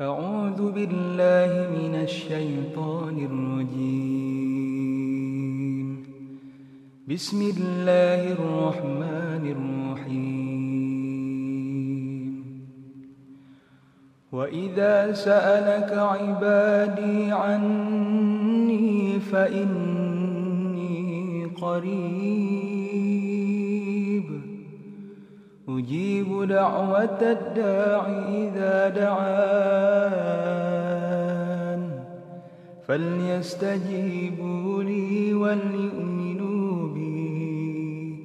أعوذ بالله من الشيطان الرجيم. بسم الله الرحمن الرحيم. وإذا سألك عبادي عني فإني قريب. أجيب دعوة الداع إذا دعان. فليستجيبوا لي وليؤمنوا بي.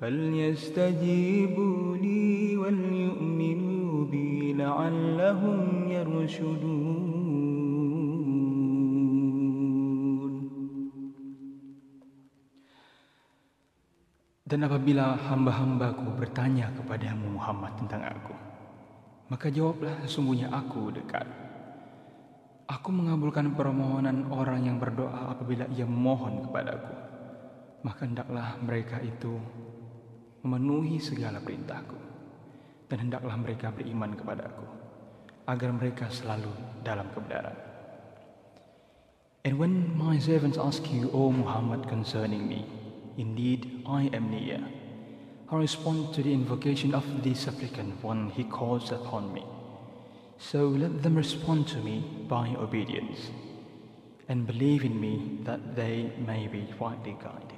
فليستجيبوا لي وليؤمنوا بي لعلهم يرشدون. Dan apabila hamba-hambaku bertanya kepadamu Muhammad tentang aku, maka jawablah sesungguhnya aku dekat. Aku mengabulkan permohonan orang yang berdoa apabila ia memohon kepadaku. Maka hendaklah mereka itu memenuhi segala perintahku. Dan hendaklah mereka beriman kepadaku. Agar mereka selalu dalam kebenaran. And when my servants ask you, O Muhammad, concerning me, Indeed, I am near. I respond to the invocation of the supplicant when he calls upon me. So let them respond to me by obedience and believe in me that they may be rightly guided.